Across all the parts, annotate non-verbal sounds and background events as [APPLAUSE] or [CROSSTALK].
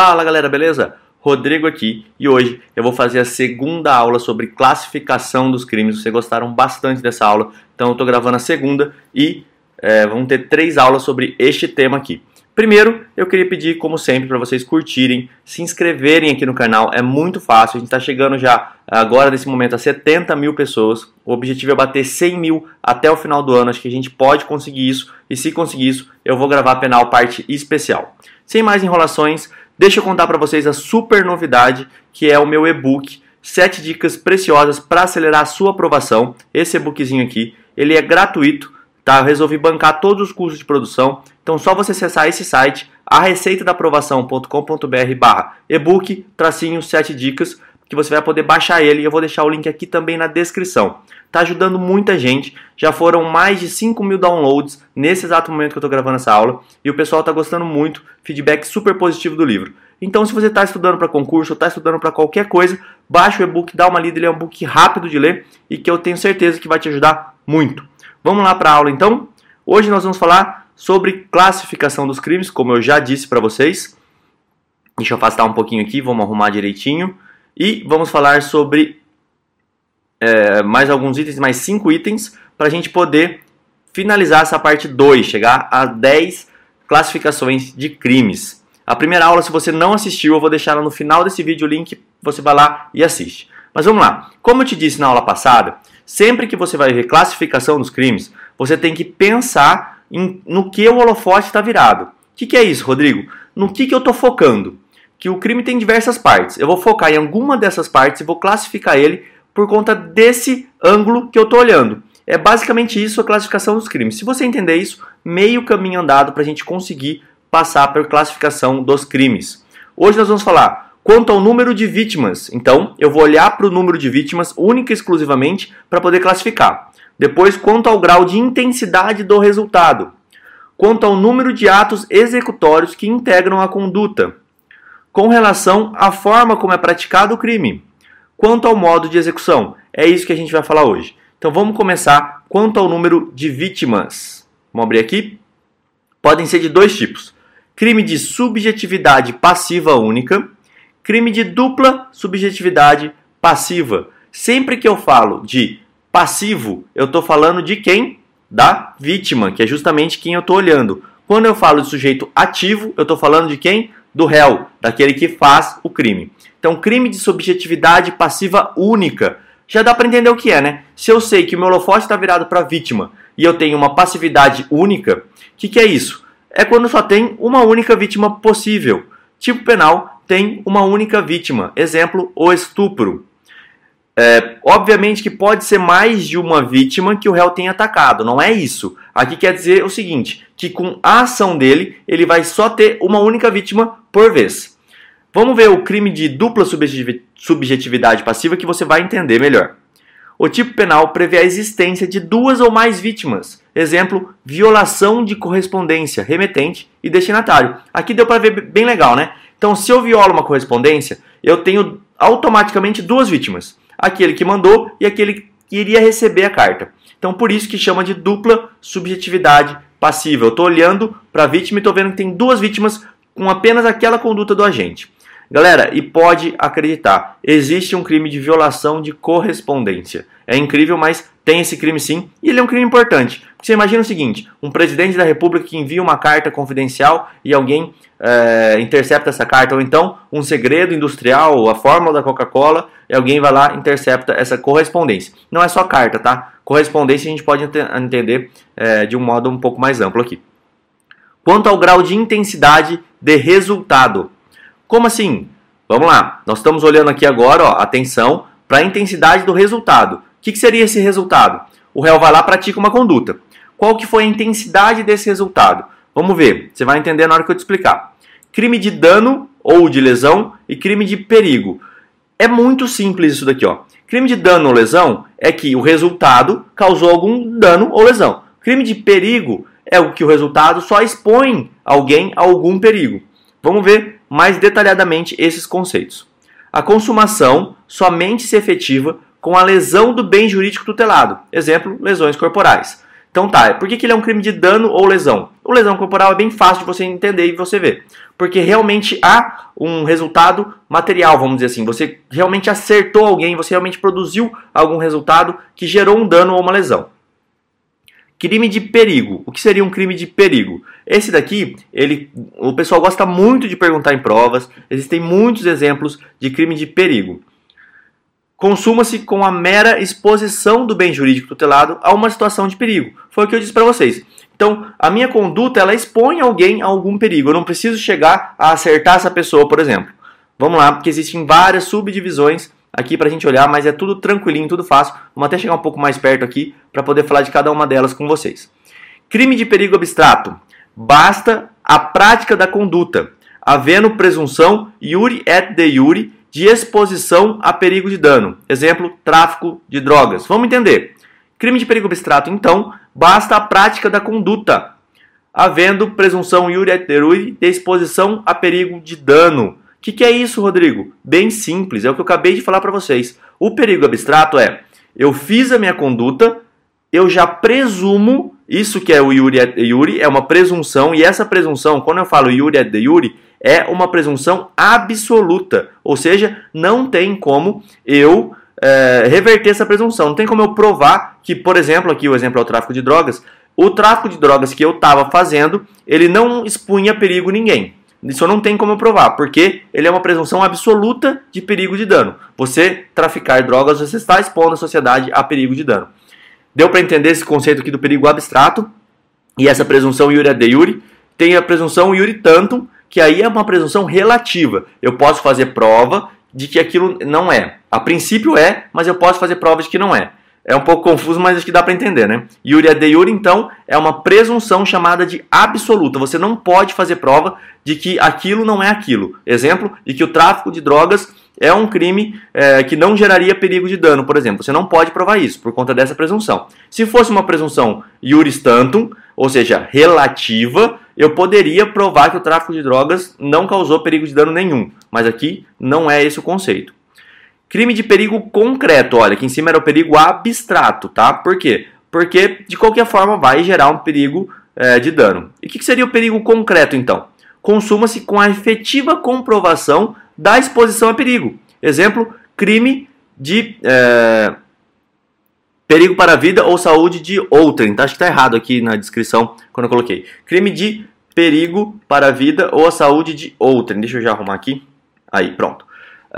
Fala galera, beleza? Rodrigo aqui e hoje eu vou fazer a segunda aula sobre classificação dos crimes. Vocês gostaram bastante dessa aula, então eu estou gravando a segunda e é, vamos ter três aulas sobre este tema aqui. Primeiro, eu queria pedir, como sempre, para vocês curtirem, se inscreverem aqui no canal, é muito fácil, a gente está chegando já agora nesse momento a 70 mil pessoas, o objetivo é bater 100 mil até o final do ano, acho que a gente pode conseguir isso, e se conseguir isso, eu vou gravar a penal parte especial. Sem mais enrolações, Deixa eu contar para vocês a super novidade que é o meu e-book 7 dicas preciosas para acelerar a sua aprovação. Esse e-bookzinho aqui, ele é gratuito, tá? Eu resolvi bancar todos os custos de produção. Então só você acessar esse site, a receita da aprovação.com.br barra e-book, tracinho 7 dicas, que você vai poder baixar ele. Eu vou deixar o link aqui também na descrição. Tá ajudando muita gente. Já foram mais de 5 mil downloads nesse exato momento que eu estou gravando essa aula. E o pessoal está gostando muito. Feedback super positivo do livro. Então, se você está estudando para concurso ou está estudando para qualquer coisa, baixa o e-book, dá uma lida. Ele é um book rápido de ler e que eu tenho certeza que vai te ajudar muito. Vamos lá para a aula então? Hoje nós vamos falar sobre classificação dos crimes, como eu já disse para vocês. Deixa eu afastar um pouquinho aqui, vamos arrumar direitinho. E vamos falar sobre é, mais alguns itens, mais cinco itens, para a gente poder finalizar essa parte 2, chegar a 10 classificações de crimes. A primeira aula, se você não assistiu, eu vou deixar no final desse vídeo o link, você vai lá e assiste. Mas vamos lá. Como eu te disse na aula passada, sempre que você vai ver classificação dos crimes, você tem que pensar em, no que o holofote está virado. O que, que, é isso, Rodrigo? No que, que eu estou focando? Que o crime tem diversas partes. Eu vou focar em alguma dessas partes e vou classificar ele por conta desse ângulo que eu estou olhando. É basicamente isso a classificação dos crimes. Se você entender isso, meio caminho andado para a gente conseguir passar por classificação dos crimes. Hoje nós vamos falar quanto ao número de vítimas. Então, eu vou olhar para o número de vítimas única e exclusivamente para poder classificar. Depois, quanto ao grau de intensidade do resultado. Quanto ao número de atos executórios que integram a conduta. Com relação à forma como é praticado o crime Quanto ao modo de execução, é isso que a gente vai falar hoje. Então vamos começar quanto ao número de vítimas. Vamos abrir aqui. Podem ser de dois tipos: crime de subjetividade passiva única, crime de dupla subjetividade passiva. Sempre que eu falo de passivo, eu estou falando de quem? Da vítima, que é justamente quem eu estou olhando. Quando eu falo de sujeito ativo, eu estou falando de quem? Do réu, daquele que faz o crime. Então, crime de subjetividade passiva única. Já dá para entender o que é, né? Se eu sei que o meu holofote está virado para a vítima e eu tenho uma passividade única, o que, que é isso? É quando só tem uma única vítima possível. Tipo penal tem uma única vítima. Exemplo, o estupro. É, obviamente que pode ser mais de uma vítima que o réu tem atacado, não é isso. Aqui quer dizer o seguinte, que com a ação dele, ele vai só ter uma única vítima por vez. Vamos ver o crime de dupla subjetividade passiva que você vai entender melhor. O tipo penal prevê a existência de duas ou mais vítimas. Exemplo, violação de correspondência, remetente e destinatário. Aqui deu para ver bem legal, né? Então, se eu violo uma correspondência, eu tenho automaticamente duas vítimas. Aquele que mandou e aquele que iria receber a carta. Então, por isso que chama de dupla subjetividade passiva. Eu estou olhando para a vítima e estou vendo que tem duas vítimas com apenas aquela conduta do agente. Galera, e pode acreditar, existe um crime de violação de correspondência. É incrível, mas tem esse crime sim, e ele é um crime importante. Você imagina o seguinte: um presidente da república que envia uma carta confidencial e alguém é, intercepta essa carta, ou então um segredo industrial, a fórmula da Coca-Cola, e alguém vai lá intercepta essa correspondência. Não é só carta, tá? Correspondência a gente pode entender é, de um modo um pouco mais amplo aqui. Quanto ao grau de intensidade de resultado, como assim? Vamos lá, nós estamos olhando aqui agora, ó, atenção, para a intensidade do resultado. O que, que seria esse resultado? O réu vai lá pratica uma conduta. Qual que foi a intensidade desse resultado? Vamos ver, você vai entender na hora que eu te explicar. Crime de dano ou de lesão e crime de perigo. É muito simples isso daqui, ó. Crime de dano ou lesão é que o resultado causou algum dano ou lesão. Crime de perigo é o que o resultado só expõe alguém a algum perigo. Vamos ver mais detalhadamente esses conceitos. A consumação somente se efetiva com a lesão do bem jurídico tutelado, exemplo, lesões corporais. Então tá, por que, que ele é um crime de dano ou lesão? O lesão corporal é bem fácil de você entender e você ver. Porque realmente há um resultado material, vamos dizer assim. Você realmente acertou alguém, você realmente produziu algum resultado que gerou um dano ou uma lesão. Crime de perigo. O que seria um crime de perigo? Esse daqui, ele, o pessoal gosta muito de perguntar em provas. Existem muitos exemplos de crime de perigo. Consuma-se com a mera exposição do bem jurídico tutelado a uma situação de perigo. Foi o que eu disse para vocês. Então, a minha conduta, ela expõe alguém a algum perigo. Eu não preciso chegar a acertar essa pessoa, por exemplo. Vamos lá, porque existem várias subdivisões aqui para a gente olhar, mas é tudo tranquilinho, tudo fácil. Vamos até chegar um pouco mais perto aqui para poder falar de cada uma delas com vocês. Crime de perigo abstrato. Basta a prática da conduta, havendo presunção iuri et de iuri de exposição a perigo de dano. Exemplo, tráfico de drogas. Vamos entender. Crime de perigo abstrato, então, basta a prática da conduta, havendo presunção iuri et de iuri de exposição a perigo de dano. O que, que, é isso, Rodrigo? Bem simples, é o que eu acabei de falar para vocês. O perigo abstrato é: eu fiz a minha conduta, eu já presumo, isso que é o Yuri de Yuri, é uma presunção, e essa presunção, quando eu falo Yuri de Yuri, é uma presunção absoluta, ou seja, não tem como eu é, reverter essa presunção, não tem como eu provar que, por exemplo, aqui o exemplo é o tráfico de drogas, o tráfico de drogas que eu estava fazendo, ele não expunha perigo ninguém. Isso não tem como provar, porque ele é uma presunção absoluta de perigo de dano. Você traficar drogas, você está expondo a sociedade a perigo de dano. Deu para entender esse conceito aqui do perigo abstrato e essa presunção iuri ad iuri? Tem a presunção iuri tantum, que aí é uma presunção relativa. Eu posso fazer prova de que aquilo não é. A princípio é, mas eu posso fazer prova de que não é. É um pouco confuso, mas acho que dá para entender, né? Iuri ad iuri, então, é uma presunção chamada de absoluta. Você não pode fazer prova de que aquilo não é aquilo. Exemplo, de que o tráfico de drogas é um crime é, que não geraria perigo de dano, por exemplo. Você não pode provar isso por conta dessa presunção. Se fosse uma presunção iuris tantum, ou seja, relativa, eu poderia provar que o tráfico de drogas não causou perigo de dano nenhum. Mas aqui não é esse o conceito. Crime de perigo concreto, olha, aqui em cima era o perigo abstrato, tá? Por quê? Porque de qualquer forma vai gerar um perigo é, de dano. E o que, que seria o perigo concreto então? Consuma-se com a efetiva comprovação da exposição a perigo. Exemplo, crime de é, perigo para a vida ou saúde de outrem. Tá? Acho que está errado aqui na descrição quando eu coloquei. Crime de perigo para a vida ou a saúde de outrem. Deixa eu já arrumar aqui. Aí, pronto.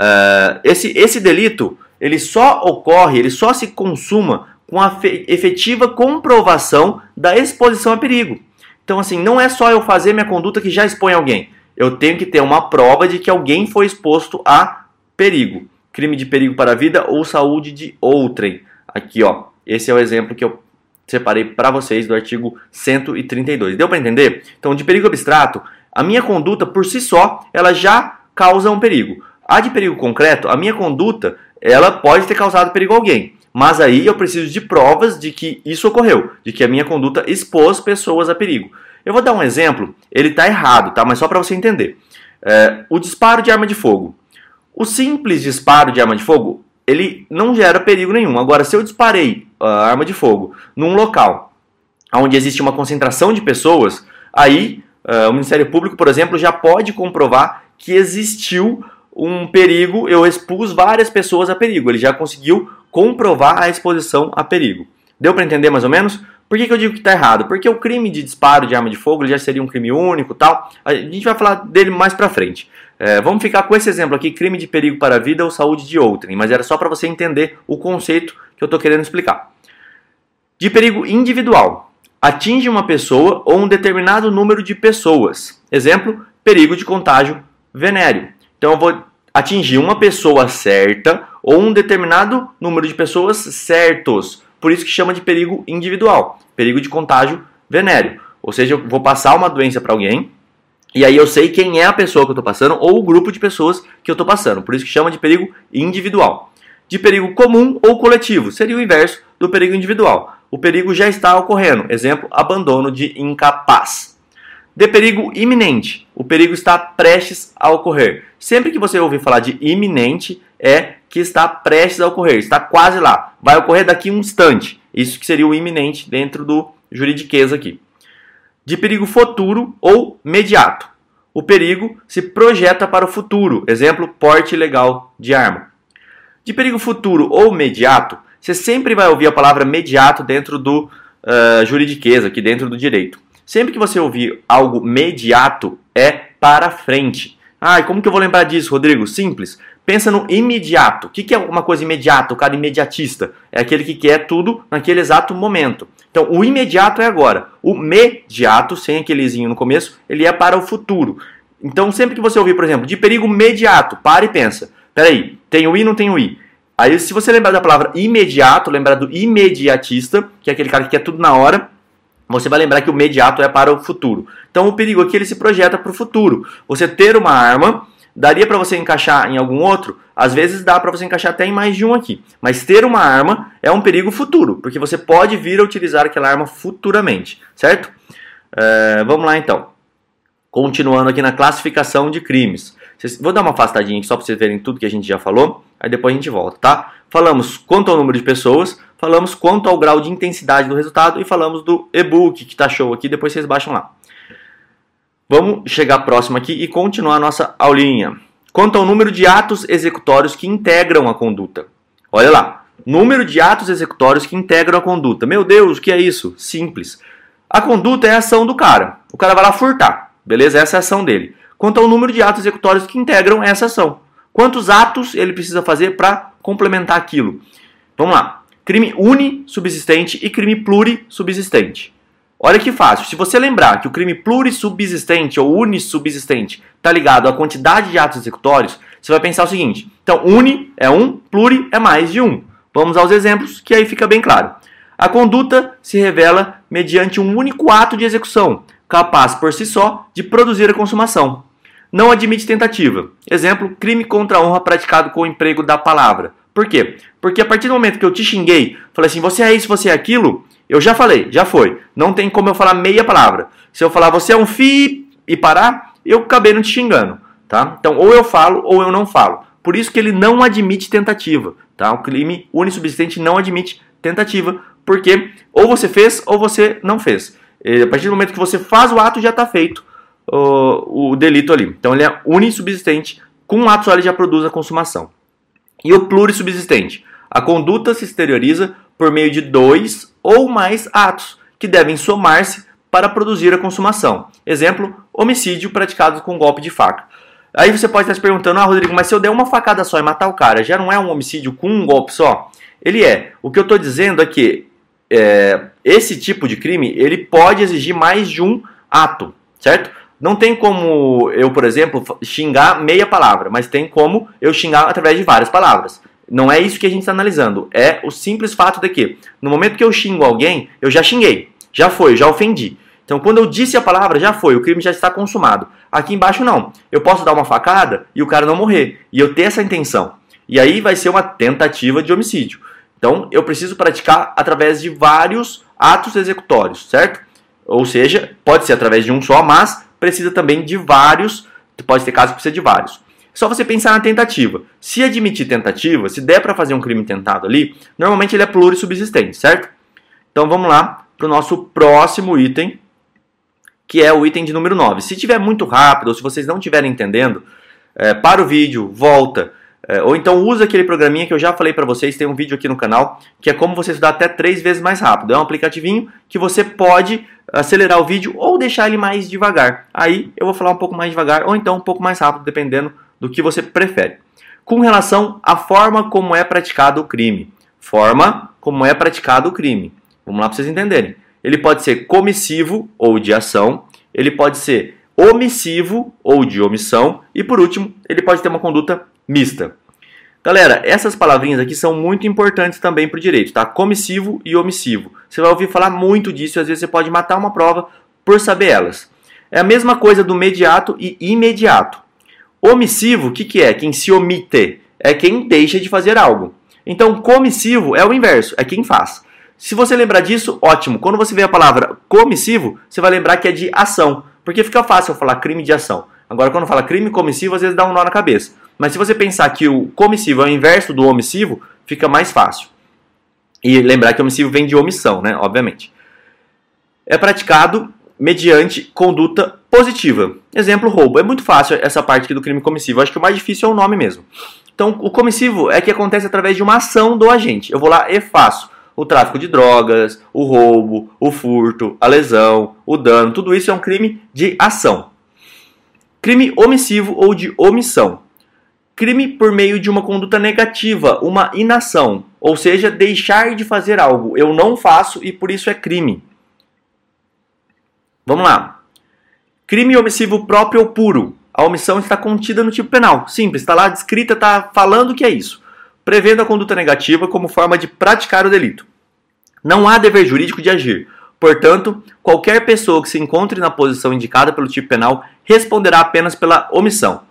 Uh, esse, esse delito ele só ocorre, ele só se consuma com a efetiva comprovação da exposição a perigo. Então, assim, não é só eu fazer minha conduta que já expõe alguém. Eu tenho que ter uma prova de que alguém foi exposto a perigo. Crime de perigo para a vida ou saúde de outrem. Aqui, ó. Esse é o exemplo que eu separei para vocês do artigo 132. Deu para entender? Então, de perigo abstrato, a minha conduta por si só, ela já causa um perigo. A de perigo concreto, a minha conduta, ela pode ter causado perigo a alguém. Mas aí eu preciso de provas de que isso ocorreu, de que a minha conduta expôs pessoas a perigo. Eu vou dar um exemplo, ele está errado, tá? Mas só para você entender. É, o disparo de arma de fogo. O simples disparo de arma de fogo, ele não gera perigo nenhum. Agora, se eu disparei a arma de fogo num local onde existe uma concentração de pessoas, aí uh, o Ministério Público, por exemplo, já pode comprovar que existiu um perigo, eu expus várias pessoas a perigo. Ele já conseguiu comprovar a exposição a perigo. Deu para entender mais ou menos? Por que, que eu digo que está errado? Porque o crime de disparo de arma de fogo já seria um crime único tal. A gente vai falar dele mais para frente. É, vamos ficar com esse exemplo aqui, crime de perigo para a vida ou saúde de outrem, mas era só para você entender o conceito que eu estou querendo explicar. De perigo individual. Atinge uma pessoa ou um determinado número de pessoas. Exemplo, perigo de contágio venéreo. Então eu vou atingir uma pessoa certa ou um determinado número de pessoas certos. Por isso que chama de perigo individual, perigo de contágio venéreo. Ou seja, eu vou passar uma doença para alguém e aí eu sei quem é a pessoa que eu estou passando ou o grupo de pessoas que eu estou passando. Por isso que chama de perigo individual. De perigo comum ou coletivo seria o inverso do perigo individual. O perigo já está ocorrendo. Exemplo, abandono de incapaz de perigo iminente. O perigo está prestes a ocorrer. Sempre que você ouvir falar de iminente, é que está prestes a ocorrer, está quase lá. Vai ocorrer daqui um instante. Isso que seria o iminente dentro do juridiqueza aqui. De perigo futuro ou imediato. O perigo se projeta para o futuro. Exemplo, porte ilegal de arma. De perigo futuro ou imediato, você sempre vai ouvir a palavra imediato dentro do uh, juridiqueza, aqui dentro do direito. Sempre que você ouvir algo imediato, é para frente. Ah, como que eu vou lembrar disso, Rodrigo? Simples. Pensa no imediato. O que é uma coisa imediata? O cara imediatista é aquele que quer tudo naquele exato momento. Então, o imediato é agora. O mediato, sem aquelezinho no começo, ele é para o futuro. Então, sempre que você ouvir, por exemplo, de perigo imediato, para e pensa. Peraí, tem o i, não tem o i. Aí, se você lembrar da palavra imediato, lembrar do imediatista, que é aquele cara que quer tudo na hora, você vai lembrar que o imediato é para o futuro. Então, o perigo aqui ele se projeta para o futuro. Você ter uma arma, daria para você encaixar em algum outro? Às vezes dá para você encaixar até em mais de um aqui. Mas ter uma arma é um perigo futuro, porque você pode vir a utilizar aquela arma futuramente, certo? É, vamos lá então. Continuando aqui na classificação de crimes. Vou dar uma afastadinha aqui só para vocês verem tudo que a gente já falou, aí depois a gente volta, tá? Falamos quanto ao número de pessoas, falamos quanto ao grau de intensidade do resultado e falamos do e-book que tá show aqui, depois vocês baixam lá. Vamos chegar próximo aqui e continuar a nossa aulinha. Quanto ao número de atos executórios que integram a conduta. Olha lá, número de atos executórios que integram a conduta. Meu Deus, o que é isso? Simples. A conduta é a ação do cara. O cara vai lá furtar, beleza? Essa é a ação dele quanto ao número de atos executórios que integram essa ação. Quantos atos ele precisa fazer para complementar aquilo? Vamos lá. Crime unissubsistente e crime plurissubsistente. Olha que fácil. Se você lembrar que o crime plurissubsistente ou unissubsistente está ligado à quantidade de atos executórios, você vai pensar o seguinte: então, uni é um, pluri é mais de um. Vamos aos exemplos, que aí fica bem claro. A conduta se revela mediante um único ato de execução, capaz por si só de produzir a consumação não admite tentativa. Exemplo, crime contra a honra praticado com o emprego da palavra. Por quê? Porque a partir do momento que eu te xinguei, falei assim, você é isso, você é aquilo, eu já falei, já foi. Não tem como eu falar meia palavra. Se eu falar você é um fi e parar, eu acabei não te xingando, tá? Então, ou eu falo ou eu não falo. Por isso que ele não admite tentativa, tá? O crime unissubsistente não admite tentativa, porque ou você fez ou você não fez. A partir do momento que você faz o ato, já está feito o, o delito ali. Então ele é unissubsistente, com um ato só ele já produz a consumação. E o plurissubsistente? A conduta se exterioriza por meio de dois ou mais atos, que devem somar-se para produzir a consumação. Exemplo, homicídio praticado com golpe de faca. Aí você pode estar se perguntando, ah, Rodrigo, mas se eu der uma facada só e matar o cara, já não é um homicídio com um golpe só? Ele é. O que eu estou dizendo é que é, esse tipo de crime ele pode exigir mais de um ato, certo? Não tem como eu, por exemplo, xingar meia palavra, mas tem como eu xingar através de várias palavras. Não é isso que a gente está analisando. É o simples fato de que, no momento que eu xingo alguém, eu já xinguei, já foi, já ofendi. Então, quando eu disse a palavra, já foi, o crime já está consumado. Aqui embaixo, não. Eu posso dar uma facada e o cara não morrer. E eu ter essa intenção. E aí vai ser uma tentativa de homicídio. Então, eu preciso praticar através de vários atos executórios, certo? Ou seja, pode ser através de um só, mas precisa também de vários, pode ter casos que precisa de vários. Só você pensar na tentativa. Se admitir tentativa, se der para fazer um crime tentado ali, normalmente ele é plurissubsistente, certo? Então vamos lá para o nosso próximo item, que é o item de número 9. Se tiver muito rápido ou se vocês não estiverem entendendo, é, para o vídeo, volta, é, ou então usa aquele programinha que eu já falei para vocês, tem um vídeo aqui no canal, que é como você estudar até três vezes mais rápido. É um aplicativinho que você pode acelerar o vídeo ou deixar ele mais devagar. Aí eu vou falar um pouco mais devagar ou então um pouco mais rápido, dependendo do que você prefere. Com relação à forma como é praticado o crime. Forma como é praticado o crime. Vamos lá para vocês entenderem. Ele pode ser comissivo ou de ação, ele pode ser omissivo ou de omissão e por último, ele pode ter uma conduta mista. Galera, essas palavrinhas aqui são muito importantes também para o direito, tá? Comissivo e omissivo. Você vai ouvir falar muito disso e às vezes você pode matar uma prova por saber elas. É a mesma coisa do mediato e imediato. Omissivo, o que, que é? Quem se omite é quem deixa de fazer algo. Então, comissivo é o inverso, é quem faz. Se você lembrar disso, ótimo. Quando você vê a palavra comissivo, você vai lembrar que é de ação, porque fica fácil falar crime de ação. Agora, quando fala crime comissivo, às vezes dá um nó na cabeça. Mas se você pensar que o comissivo é o inverso do omissivo, fica mais fácil. E lembrar que omissivo vem de omissão, né? Obviamente. é praticado mediante conduta positiva. Exemplo, roubo. É muito fácil essa parte aqui do crime comissivo. Acho que o mais difícil é o nome mesmo. Então, o comissivo é que acontece através de uma ação do agente. Eu vou lá e faço o tráfico de drogas, o roubo, o furto, a lesão, o dano. Tudo isso é um crime de ação. Crime omissivo ou de omissão. Crime por meio de uma conduta negativa, uma inação, ou seja, deixar de fazer algo. Eu não faço e por isso é crime. Vamos lá. Crime omissivo próprio ou puro. A omissão está contida no tipo penal. Simples, está lá descrita, está falando que é isso. Prevendo a conduta negativa como forma de praticar o delito. Não há dever jurídico de agir. Portanto, qualquer pessoa que se encontre na posição indicada pelo tipo penal responderá apenas pela omissão.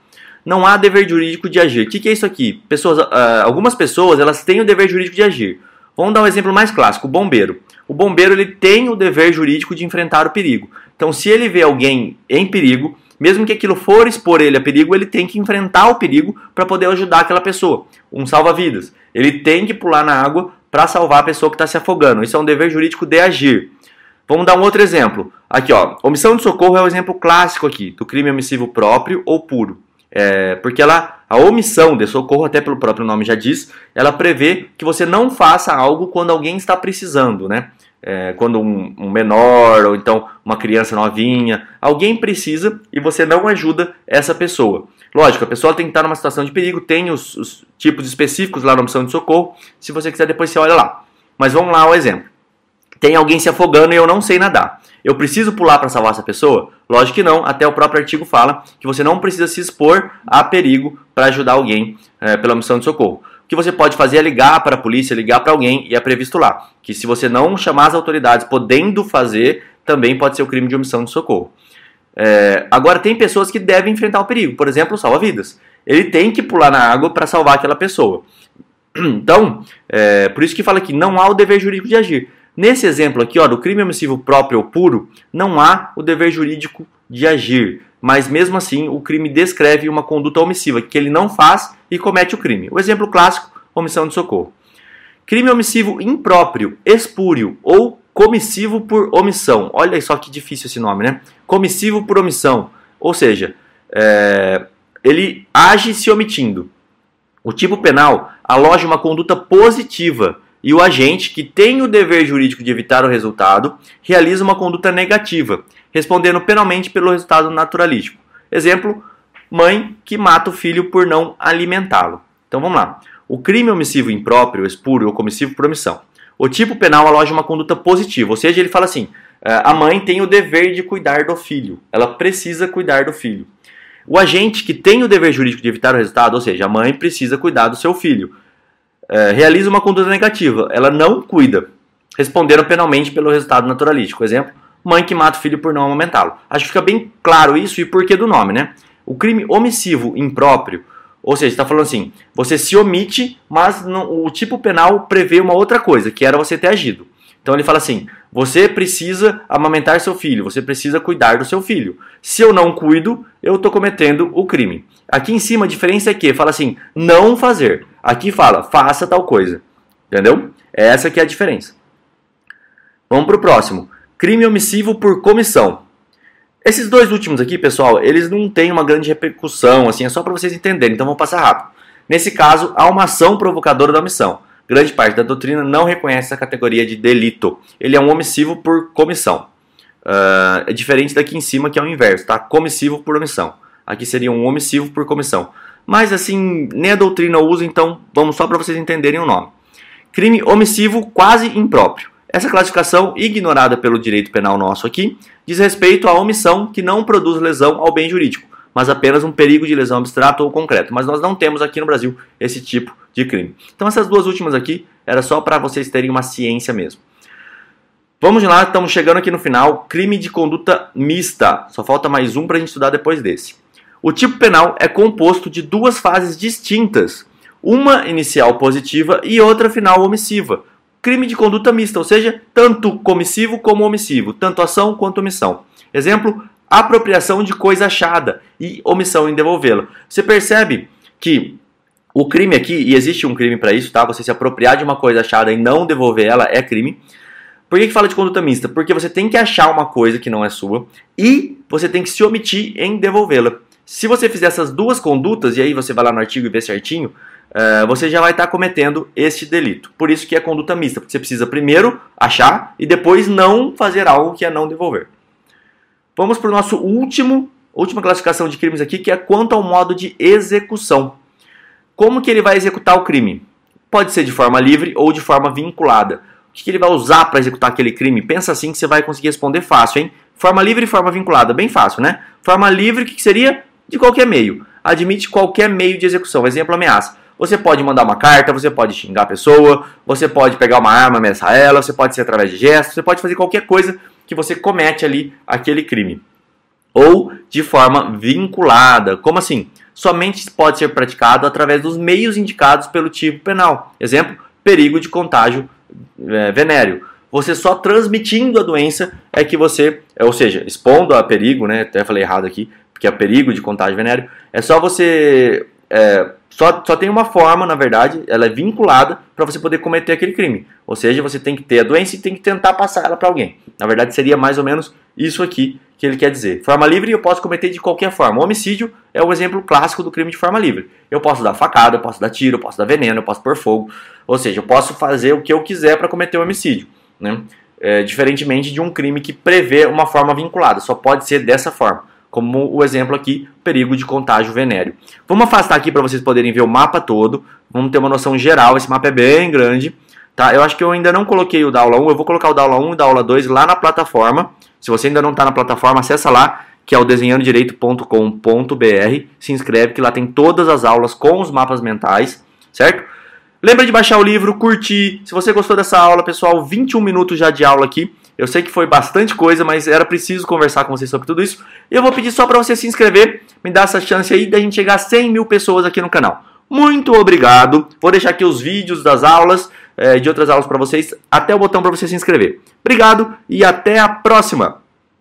Não há dever jurídico de agir. O que, é isso aqui? Pessoas, uh, algumas pessoas elas têm o dever jurídico de agir. Vamos dar um exemplo mais clássico: o bombeiro. O bombeiro ele tem o dever jurídico de enfrentar o perigo. Então, se ele vê alguém em perigo, mesmo que aquilo for expor ele a perigo, ele tem que enfrentar o perigo para poder ajudar aquela pessoa. Um salva-vidas. Ele tem que pular na água para salvar a pessoa que está se afogando. Isso é um dever jurídico de agir. Vamos dar um outro exemplo. Aqui, ó. Omissão de socorro é o um exemplo clássico aqui do crime omissivo próprio ou puro. É, porque ela, a omissão de socorro, até pelo próprio nome já diz, ela prevê que você não faça algo quando alguém está precisando, né? É, quando um, um, menor ou então uma criança novinha, alguém precisa e você não ajuda essa pessoa. Lógico, a pessoa tem que estar numa situação de perigo, tem os, os tipos específicos lá na opção de socorro. Se você quiser, depois você olha lá. Mas vamos lá ao exemplo. Tem alguém se afogando e eu não sei nadar. Eu preciso pular para salvar essa pessoa? Lógico que não, até o próprio artigo fala que você não precisa se expor a perigo para ajudar alguém é, pela missão de socorro. O que você pode fazer é ligar para a polícia, ligar para alguém e é previsto lá. Que se você não chamar as autoridades podendo fazer, também pode ser o crime de omissão de socorro. É, agora, tem pessoas que devem enfrentar o perigo, por exemplo, salva-vidas. Ele tem que pular na água para salvar aquela pessoa. [CLEARS THROAT] Então, é, por isso que fala que não há o dever jurídico de agir. Nesse exemplo aqui, ó, do crime omissivo próprio ou puro, não há o dever jurídico de agir, mas mesmo assim o crime descreve uma conduta omissiva que ele não faz e comete o crime. O exemplo clássico, omissão de socorro. Crime omissivo impróprio, espúrio ou comissivo por omissão. Olha só que difícil esse nome, né? Comissivo por omissão, ou seja, é, ele age se omitindo. O tipo penal aloja uma conduta positiva e o agente, que tem o dever jurídico de evitar o resultado, realiza uma conduta negativa, respondendo penalmente pelo resultado naturalístico. Exemplo: mãe que mata o filho por não alimentá-lo. Então vamos lá. O crime omissivo impróprio, espúrio ou comissivo por omissão. O tipo penal aloja uma conduta positiva, ou seja, ele fala assim: eh, a mãe tem o dever de cuidar do filho, ela precisa cuidar do filho. O agente que tem o dever jurídico de evitar o resultado, ou seja, a mãe precisa cuidar do seu filho, é, realiza uma conduta negativa, ela não cuida, responderam penalmente pelo resultado naturalístico. Exemplo, mãe que mata o filho por não amamentá-lo. Acho que fica bem claro isso e porquê do nome, né? O crime omissivo impróprio, ou seja, está falando assim, você se omite, mas não, o tipo penal prevê uma outra coisa, que era você ter agido. Então ele fala assim: você precisa amamentar seu filho, você precisa cuidar do seu filho. Se eu não cuido, eu estou cometendo o crime. Aqui em cima a diferença é que fala assim: não fazer. Aqui fala, faça tal coisa. Entendeu? É essa que é a diferença. Vamos para o próximo. Crime omissivo por comissão. Esses dois últimos aqui, pessoal, eles não têm uma grande repercussão, assim, é só para vocês entenderem, então vamos passar rápido. Nesse caso, há uma ação provocadora da omissão. Grande parte da doutrina não reconhece essa categoria de delito. Ele é um omissivo por comissão. Uh, é diferente daqui em cima, que é o inverso, tá? Comissivo por omissão. Aqui seria um omissivo por comissão. Mas assim, nem a doutrina usa, então vamos só para vocês entenderem o nome. Crime omissivo quase impróprio. Essa classificação, ignorada pelo direito penal nosso aqui, diz respeito à omissão que não produz lesão ao bem jurídico, mas apenas um perigo de lesão abstrato ou concreto. Mas nós não temos aqui no Brasil esse tipo de crime. Então essas duas últimas aqui era só para vocês terem uma ciência mesmo. Vamos lá, estamos chegando aqui no final. Crime de conduta mista. Só falta mais um para a gente estudar depois desse. O tipo penal é composto de duas fases distintas, uma inicial positiva e outra final omissiva. Crime de conduta mista, ou seja, tanto comissivo como omissivo, tanto ação quanto omissão. Exemplo: apropriação de coisa achada e omissão em devolvê-la. Você percebe que o crime aqui, e existe um crime para isso, tá? Você se apropriar de uma coisa achada e não devolver ela é crime. Por que, que fala de conduta mista? Porque você tem que achar uma coisa que não é sua e você tem que se omitir em devolvê-la. Se você fizer essas duas condutas, e aí você vai lá no artigo e vê certinho, uh, você já vai estar tá cometendo este delito. Por isso que é conduta mista, porque você precisa primeiro achar e depois não fazer algo que é não devolver. Vamos para o nosso último, última classificação de crimes aqui, que é quanto ao modo de execução. Como que ele vai executar o crime? Pode ser de forma livre ou de forma vinculada. O que ele vai usar para executar aquele crime? Pensa assim que você vai conseguir responder fácil, hein? Forma livre e forma vinculada, bem fácil, né? Forma livre, o que seria? De qualquer meio. Admite qualquer meio de execução. Exemplo, ameaça. Você pode mandar uma carta, você pode xingar a pessoa, você pode pegar uma arma, ameaçar ela, você pode ser através de gestos, você pode fazer qualquer coisa que você comete ali aquele crime. Ou de forma vinculada. Como assim? Somente pode ser praticado através dos meios indicados pelo tipo penal. Exemplo, perigo de contágio é, venéreo. Você só transmitindo a doença é que você, é, ou seja, expondo a perigo, né? Até falei errado aqui, porque é perigo de contágio venéreo. É só você. É, só, só tem uma forma, na verdade, ela é vinculada para você poder cometer aquele crime. Ou seja, você tem que ter a doença e tem que tentar passar ela para alguém. Na verdade, seria mais ou menos isso aqui que ele quer dizer. Forma livre eu posso cometer de qualquer forma. O homicídio é o exemplo clássico do crime de forma livre. Eu posso dar facada, eu posso dar tiro, eu posso dar veneno, eu posso pôr fogo. Ou seja, eu posso fazer o que eu quiser para cometer o homicídio. Né? É, diferentemente de um crime que prevê uma forma vinculada. Só pode ser dessa forma. Como o exemplo aqui, perigo de contágio venéreo. Vamos afastar aqui para vocês poderem ver o mapa todo. Vamos ter uma noção geral. Esse mapa é bem grande. Tá? Eu acho que eu ainda não coloquei o da aula 1. Eu vou colocar o da aula 1 e da aula 2 lá na plataforma. Se você ainda não está na plataforma, acessa lá, que é o desenhandodireito.com.br. Se inscreve, que lá tem todas as aulas com os mapas mentais, certo? Lembra de baixar o livro, curtir. Se você gostou dessa aula, pessoal, 21 minutos já de aula aqui. Eu sei que foi bastante coisa, mas era preciso conversar com vocês sobre tudo isso. E eu vou pedir só para você se inscrever, me dar essa chance aí da gente chegar a 100 mil pessoas aqui no canal. Muito obrigado. Vou deixar aqui os vídeos das aulas, é, de outras aulas para vocês, até o botão para você se inscrever. Obrigado e até a próxima!